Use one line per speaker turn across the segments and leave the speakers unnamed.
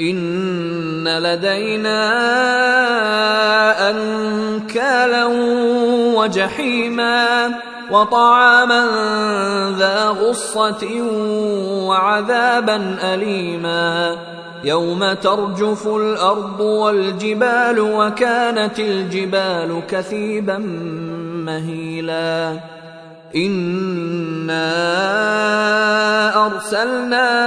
ان لدينا انكالا وجحيما وطعاما ذا غصه وعذابا اليما يوم ترجف الارض والجبال وكانت الجبال كثيبا مهيلا انا ارسلنا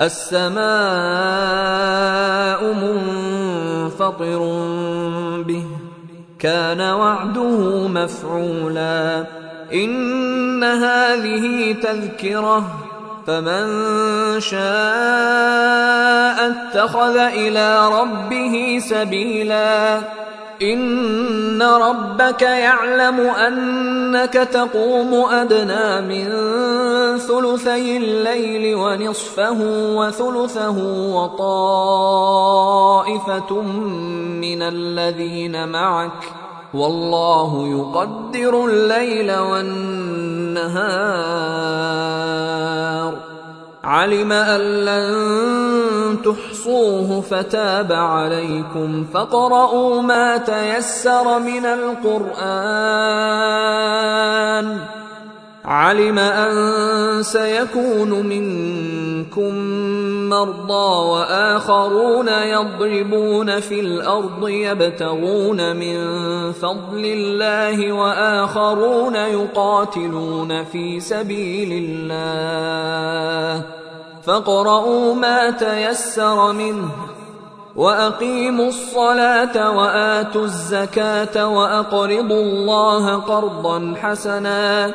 السماء منفطر به كان وعده مفعولا ان هذه تذكره فمن شاء اتخذ الى ربه سبيلا ان ربك يعلم انك تقوم ادنى من ثلثي الليل ونصفه وثلثه وطائفة من الذين معك والله يقدر الليل والنهار علم أن لن تحصوه فتاب عليكم فاقرؤوا ما تيسر من القرآن علم ان سيكون منكم مرضى واخرون يضربون في الارض يبتغون من فضل الله واخرون يقاتلون في سبيل الله فاقرؤوا ما تيسر منه واقيموا الصلاه واتوا الزكاه واقرضوا الله قرضا حسنا